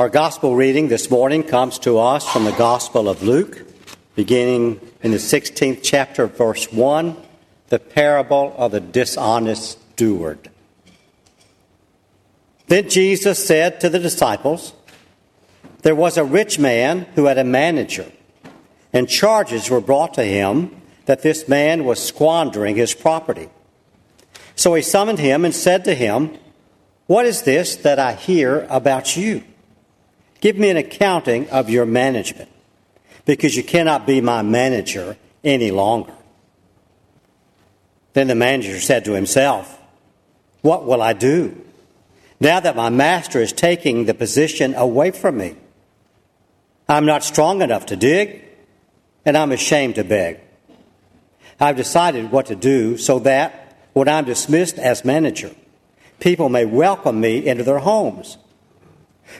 Our gospel reading this morning comes to us from the Gospel of Luke, beginning in the 16th chapter, verse 1, the parable of the dishonest steward. Then Jesus said to the disciples, There was a rich man who had a manager, and charges were brought to him that this man was squandering his property. So he summoned him and said to him, What is this that I hear about you? Give me an accounting of your management, because you cannot be my manager any longer. Then the manager said to himself, What will I do now that my master is taking the position away from me? I'm not strong enough to dig, and I'm ashamed to beg. I've decided what to do so that when I'm dismissed as manager, people may welcome me into their homes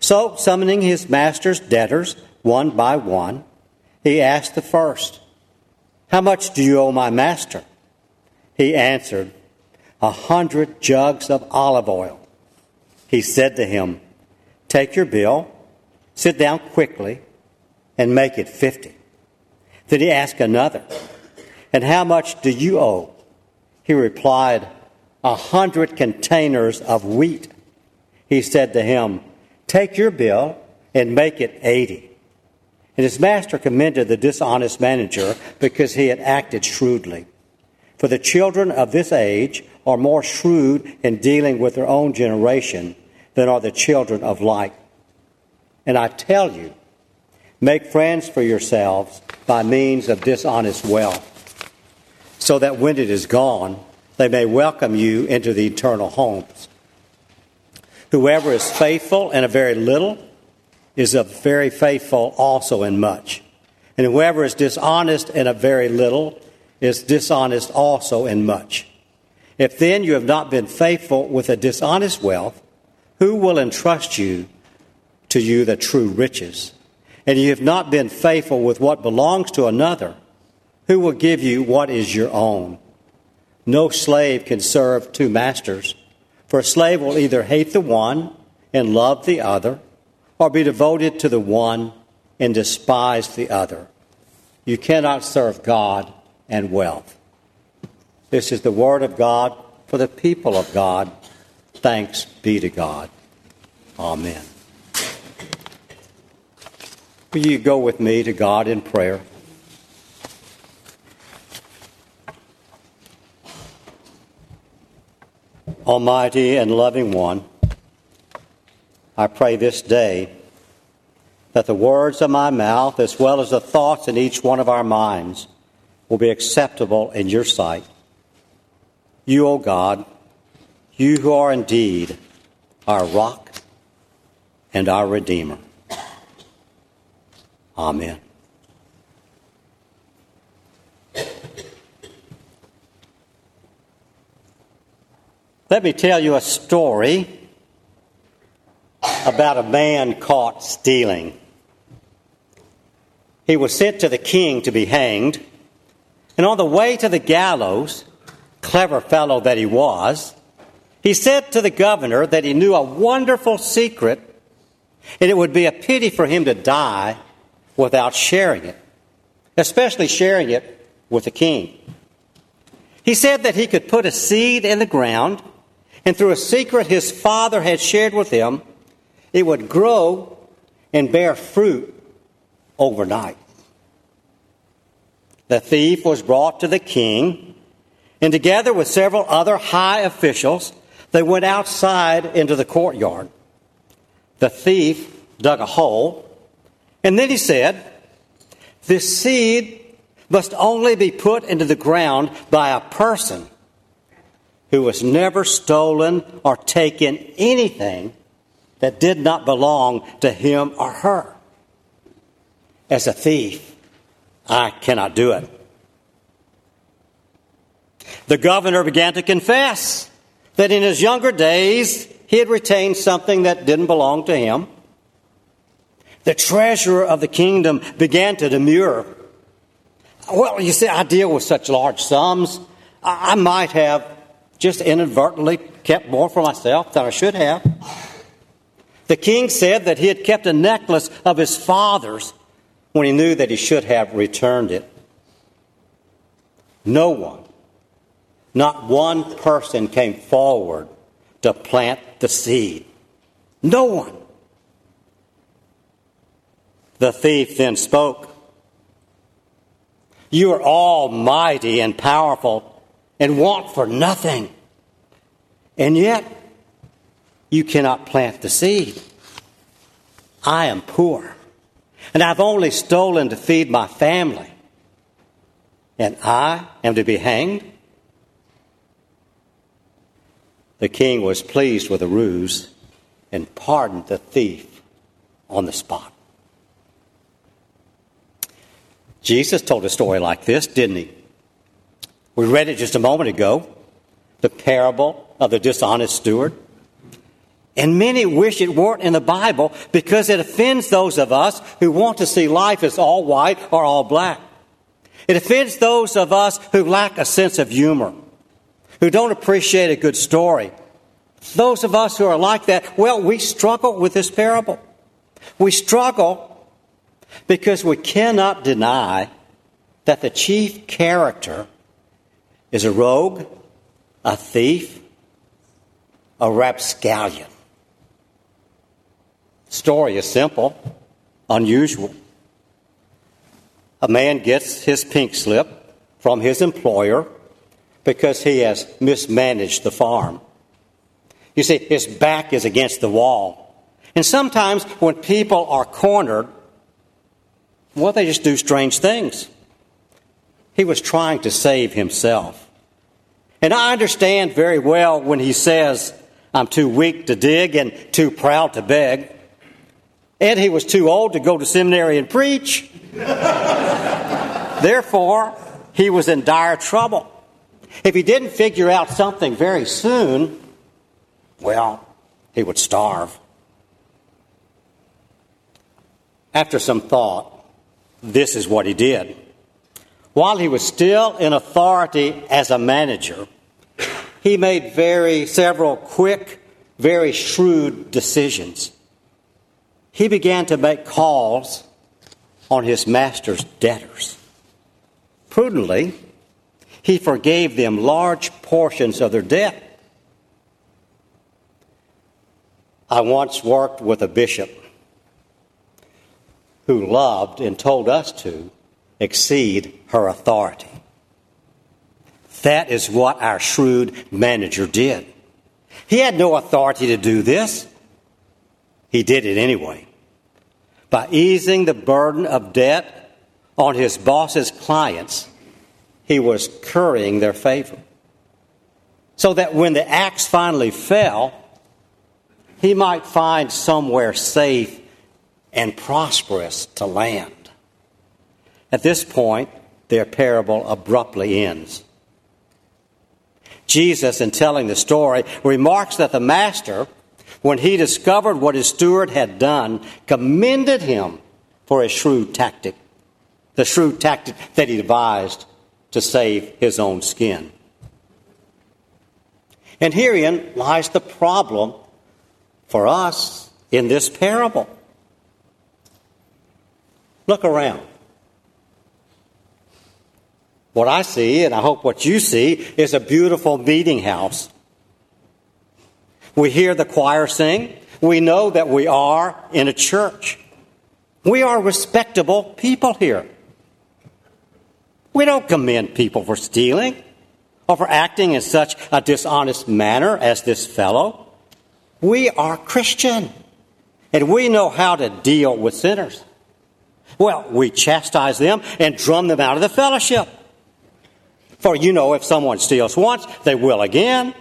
so, summoning his master's debtors one by one, he asked the first, How much do you owe my master? He answered, A hundred jugs of olive oil. He said to him, Take your bill, sit down quickly, and make it fifty. Then he asked another, And how much do you owe? He replied, A hundred containers of wheat. He said to him, Take your bill and make it 80. And his master commended the dishonest manager because he had acted shrewdly. For the children of this age are more shrewd in dealing with their own generation than are the children of light. And I tell you, make friends for yourselves by means of dishonest wealth, so that when it is gone, they may welcome you into the eternal homes. Whoever is faithful in a very little is a very faithful also in much. And whoever is dishonest in a very little is dishonest also in much. If then you have not been faithful with a dishonest wealth, who will entrust you to you the true riches? And you have not been faithful with what belongs to another, who will give you what is your own? No slave can serve two masters. For a slave will either hate the one and love the other, or be devoted to the one and despise the other. You cannot serve God and wealth. This is the word of God for the people of God. Thanks be to God. Amen. Will you go with me to God in prayer? Almighty and loving one, I pray this day that the words of my mouth, as well as the thoughts in each one of our minds, will be acceptable in your sight. You, O God, you who are indeed our rock and our Redeemer. Amen. Let me tell you a story about a man caught stealing. He was sent to the king to be hanged, and on the way to the gallows, clever fellow that he was, he said to the governor that he knew a wonderful secret, and it would be a pity for him to die without sharing it, especially sharing it with the king. He said that he could put a seed in the ground and through a secret his father had shared with him, it would grow and bear fruit overnight. The thief was brought to the king, and together with several other high officials, they went outside into the courtyard. The thief dug a hole, and then he said, This seed must only be put into the ground by a person who has never stolen or taken anything that did not belong to him or her. As a thief, I cannot do it. The governor began to confess that in his younger days he had retained something that didn't belong to him. The treasurer of the kingdom began to demur. Well, you see, I deal with such large sums. I might have just inadvertently kept more for myself than I should have. The king said that he had kept a necklace of his father's when he knew that he should have returned it. No one, not one person came forward to plant the seed. No one. The thief then spoke. You are almighty and powerful and want for nothing. And yet, you cannot plant the seed. I am poor, and I've only stolen to feed my family. And I am to be hanged? The king was pleased with the ruse and pardoned the thief on the spot. Jesus told a story like this, didn't he? We read it just a moment ago the parable of the dishonest steward. And many wish it weren't in the Bible because it offends those of us who want to see life as all white or all black. It offends those of us who lack a sense of humor, who don't appreciate a good story. Those of us who are like that, well, we struggle with this parable. We struggle because we cannot deny that the chief character is a rogue, a thief, a rapscallion. Story is simple, unusual. A man gets his pink slip from his employer because he has mismanaged the farm. You see, his back is against the wall. And sometimes when people are cornered, well, they just do strange things. He was trying to save himself. And I understand very well when he says, I'm too weak to dig and too proud to beg. And he was too old to go to seminary and preach. Therefore, he was in dire trouble. If he didn't figure out something very soon, well, he would starve. After some thought, this is what he did. While he was still in authority as a manager, he made very several quick, very shrewd decisions. He began to make calls on his master's debtors. Prudently, he forgave them large portions of their debt. I once worked with a bishop who loved and told us to exceed her authority. That is what our shrewd manager did. He had no authority to do this. He did it anyway. By easing the burden of debt on his boss's clients, he was currying their favor. So that when the axe finally fell, he might find somewhere safe and prosperous to land. At this point, their parable abruptly ends. Jesus, in telling the story, remarks that the master, when he discovered what his steward had done, commended him for his shrewd tactic, the shrewd tactic that he devised to save his own skin. And herein lies the problem for us in this parable. Look around. What I see, and I hope what you see, is a beautiful meeting house. We hear the choir sing. We know that we are in a church. We are respectable people here. We don't commend people for stealing or for acting in such a dishonest manner as this fellow. We are Christian and we know how to deal with sinners. Well, we chastise them and drum them out of the fellowship. For you know, if someone steals once, they will again.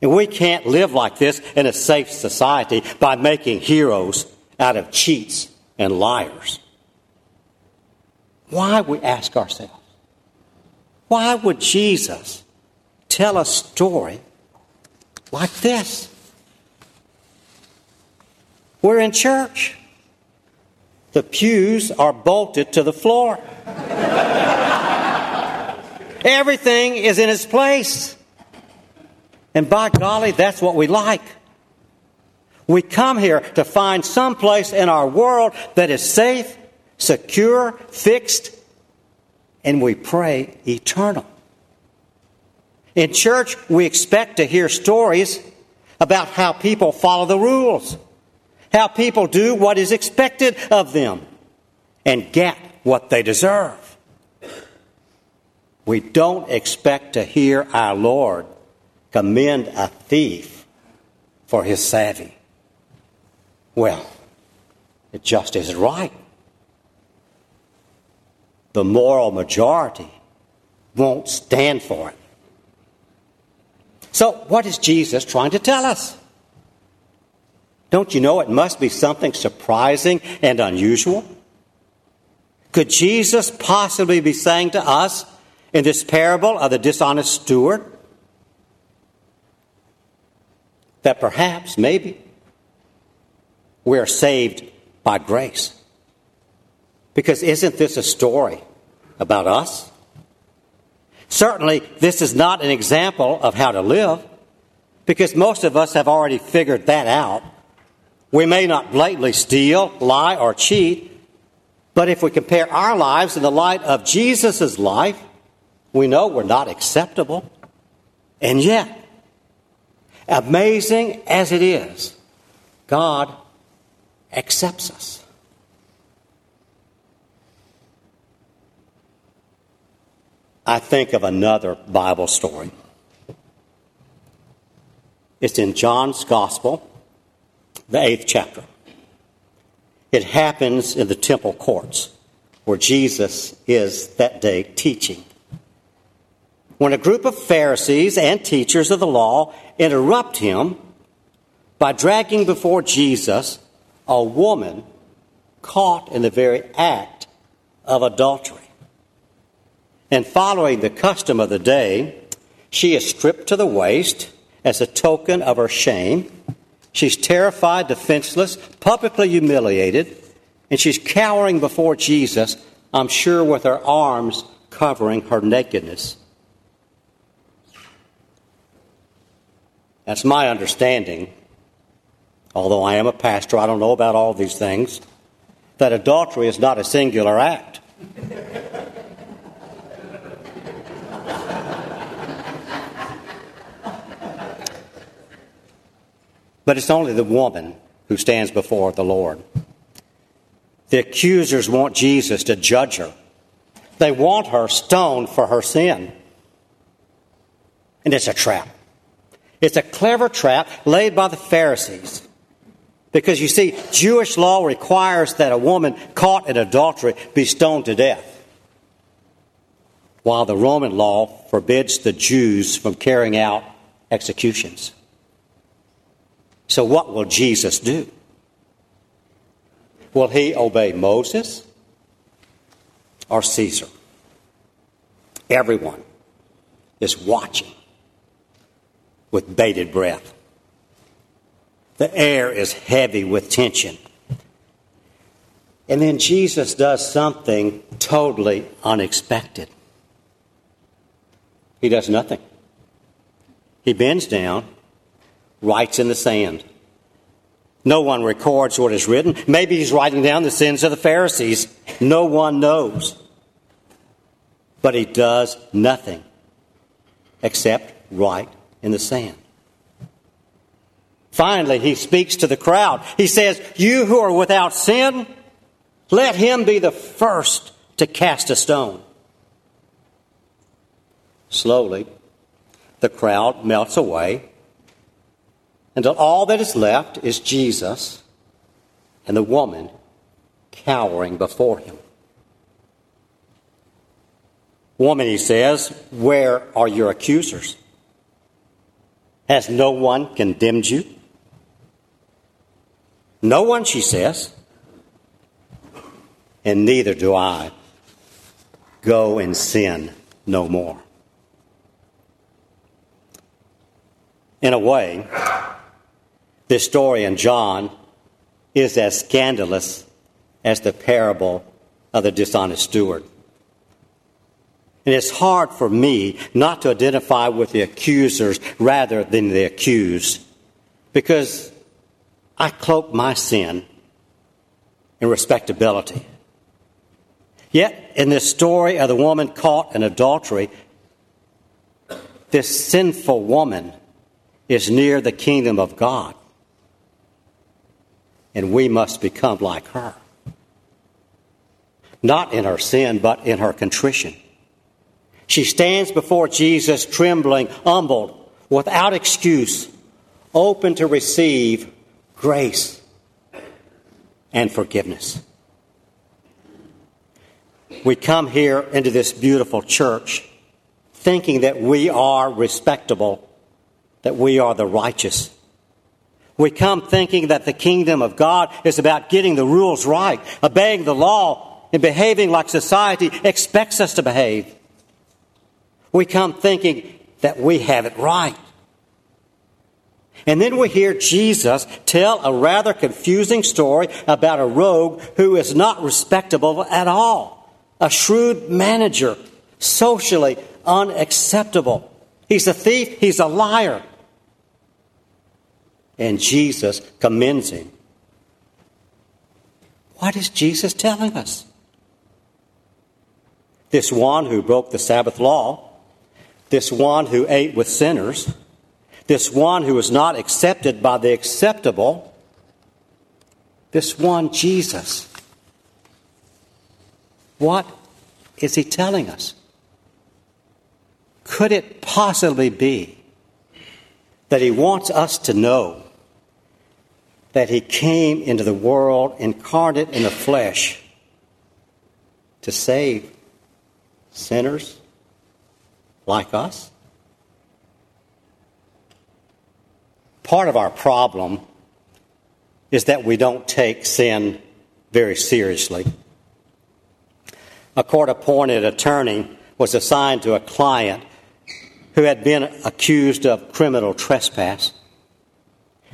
And we can't live like this in a safe society by making heroes out of cheats and liars. Why, we ask ourselves, why would Jesus tell a story like this? We're in church. The pews are bolted to the floor. Everything is in its place. And by golly, that's what we like. We come here to find some place in our world that is safe, secure, fixed, and we pray eternal. In church, we expect to hear stories about how people follow the rules, how people do what is expected of them, and get what they deserve. We don't expect to hear our Lord commend a thief for his savvy. Well, it just isn't right. The moral majority won't stand for it. So, what is Jesus trying to tell us? Don't you know it must be something surprising and unusual? Could Jesus possibly be saying to us in this parable of the dishonest steward that perhaps, maybe, we're saved by grace. Because isn't this a story about us? Certainly, this is not an example of how to live, because most of us have already figured that out. We may not blatantly steal, lie, or cheat, but if we compare our lives in the light of Jesus' life, we know we're not acceptable. And yet, amazing as it is, God accepts us. I think of another Bible story. It's in John's Gospel, the eighth chapter. It happens in the temple courts where Jesus is that day teaching. When a group of Pharisees and teachers of the law interrupt him by dragging before Jesus a woman caught in the very act of adultery. And following the custom of the day, she is stripped to the waist as a token of her shame. She's terrified, defenseless, publicly humiliated, and she's cowering before Jesus, I'm sure with her arms covering her nakedness. That's my understanding although I am a pastor, I don't know about all these things, that adultery is not a singular act. but it's only the woman who stands before the Lord. The accusers want Jesus to judge her. They want her stoned for her sin. And it's a trap. It's a clever trap laid by the Pharisees. Because you see, Jewish law requires that a woman caught in adultery be stoned to death, while the Roman law forbids the Jews from carrying out executions. So, what will Jesus do? Will he obey Moses or Caesar? Everyone is watching with bated breath. The air is heavy with tension. And then Jesus does something totally unexpected. He does nothing. He bends down, writes in the sand. No one records what is written. Maybe he's writing down the sins of the Pharisees. No one knows. But he does nothing except write in the sand. Finally, he speaks to the crowd. He says, You who are without sin, let him be the first to cast a stone. Slowly, the crowd melts away until all that is left is Jesus and the woman cowering before him. Woman, he says, where are your accusers? Has no one condemned you? No one, she says, and neither do I. Go and sin no more. In a way, this story in John is as scandalous as the parable of the dishonest steward. And it's hard for me not to identify with the accusers rather than the accused because I cloak my sin in respectability. Yet, in this story of the woman caught in adultery, this sinful woman is near the kingdom of God. And we must become like her. Not in her sin, but in her contrition. She stands before Jesus trembling, humbled, without excuse, open to receive grace and forgiveness. We come here into this beautiful church thinking that we are respectable, that we are the righteous. We come thinking that the kingdom of God is about getting the rules right, obeying the law, and behaving like society expects us to behave. We come thinking that we have it right. And then we hear Jesus tell a rather confusing story about a rogue who is not respectable at all, a shrewd manager, socially unacceptable. He's a thief, he's a liar. And Jesus commends him. What is Jesus telling us? This one who broke the Sabbath law, this one who ate with sinners, this one who was not accepted by the acceptable, this one Jesus. What is he telling us? Could it possibly be that he wants us to know that he came into the world incarnate in the flesh to save sinners like us? Part of our problem is that we don't take sin very seriously. A court appointed attorney was assigned to a client who had been accused of criminal trespass.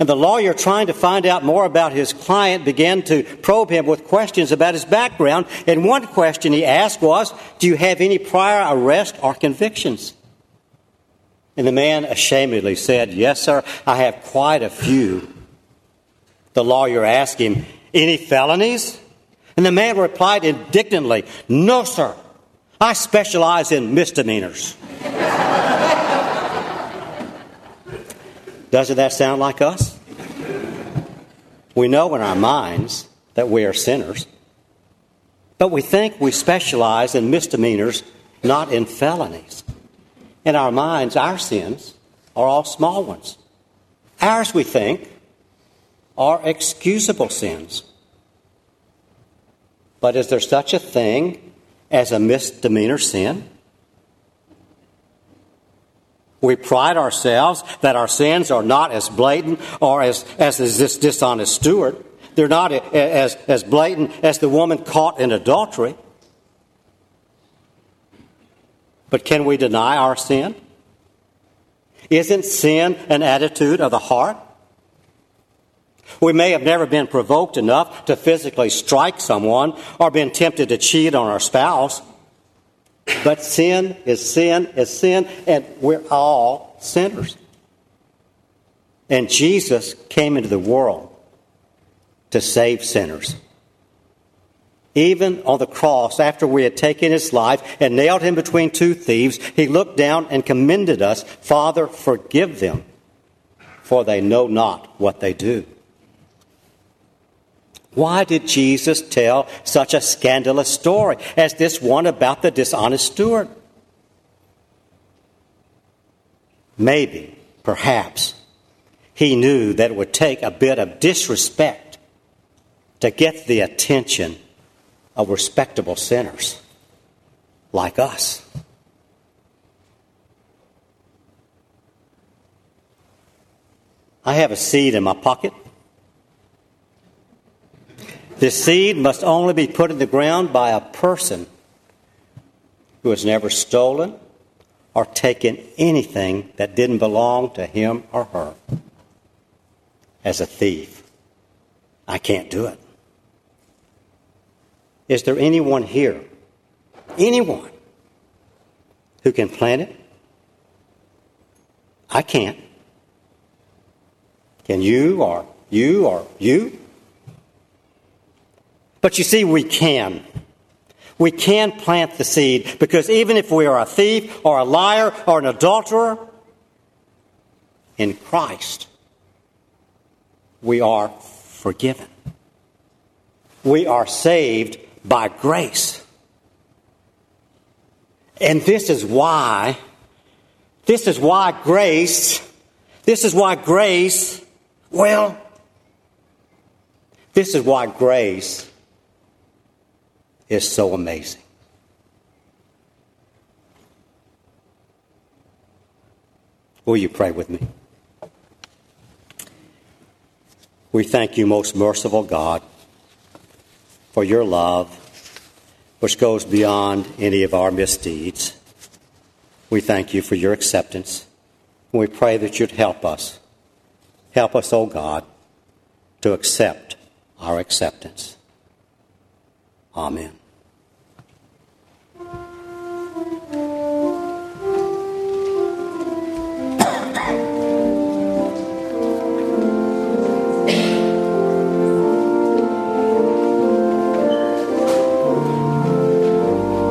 And the lawyer, trying to find out more about his client, began to probe him with questions about his background. And one question he asked was, Do you have any prior arrest or convictions? And the man ashamedly said, Yes, sir, I have quite a few. The lawyer asked him, Any felonies? And the man replied indignantly, No, sir, I specialize in misdemeanors. Doesn't that sound like us? We know in our minds that we are sinners, but we think we specialize in misdemeanors, not in felonies. In our minds, our sins are all small ones. Ours, we think, are excusable sins. But is there such a thing as a misdemeanor sin? We pride ourselves that our sins are not as blatant or as, as this dishonest steward. They're not as, as blatant as the woman caught in adultery. But can we deny our sin? Isn't sin an attitude of the heart? We may have never been provoked enough to physically strike someone or been tempted to cheat on our spouse. But sin is sin is sin, and we're all sinners. And Jesus came into the world to save sinners. Even on the cross, after we had taken his life and nailed him between two thieves, he looked down and commended us Father, forgive them, for they know not what they do. Why did Jesus tell such a scandalous story as this one about the dishonest steward? Maybe, perhaps, he knew that it would take a bit of disrespect to get the attention of respectable sinners like us. I have a seed in my pocket. This seed must only be put in the ground by a person who has never stolen or taken anything that didn't belong to him or her. As a thief, I can't do it. Is there anyone here, anyone, who can plant it? I can't. Can you or you or you. But you see, we can. We can plant the seed because even if we are a thief or a liar or an adulterer, in Christ, we are forgiven. We are saved by grace. And this is why, this is why grace, this is why grace, well, this is why grace is so amazing. Will you pray with me? We thank you, most merciful God, for your love, which goes beyond any of our misdeeds. We thank you for your acceptance. We pray that you'd help us. Help us, O oh God, to accept our acceptance. Amen.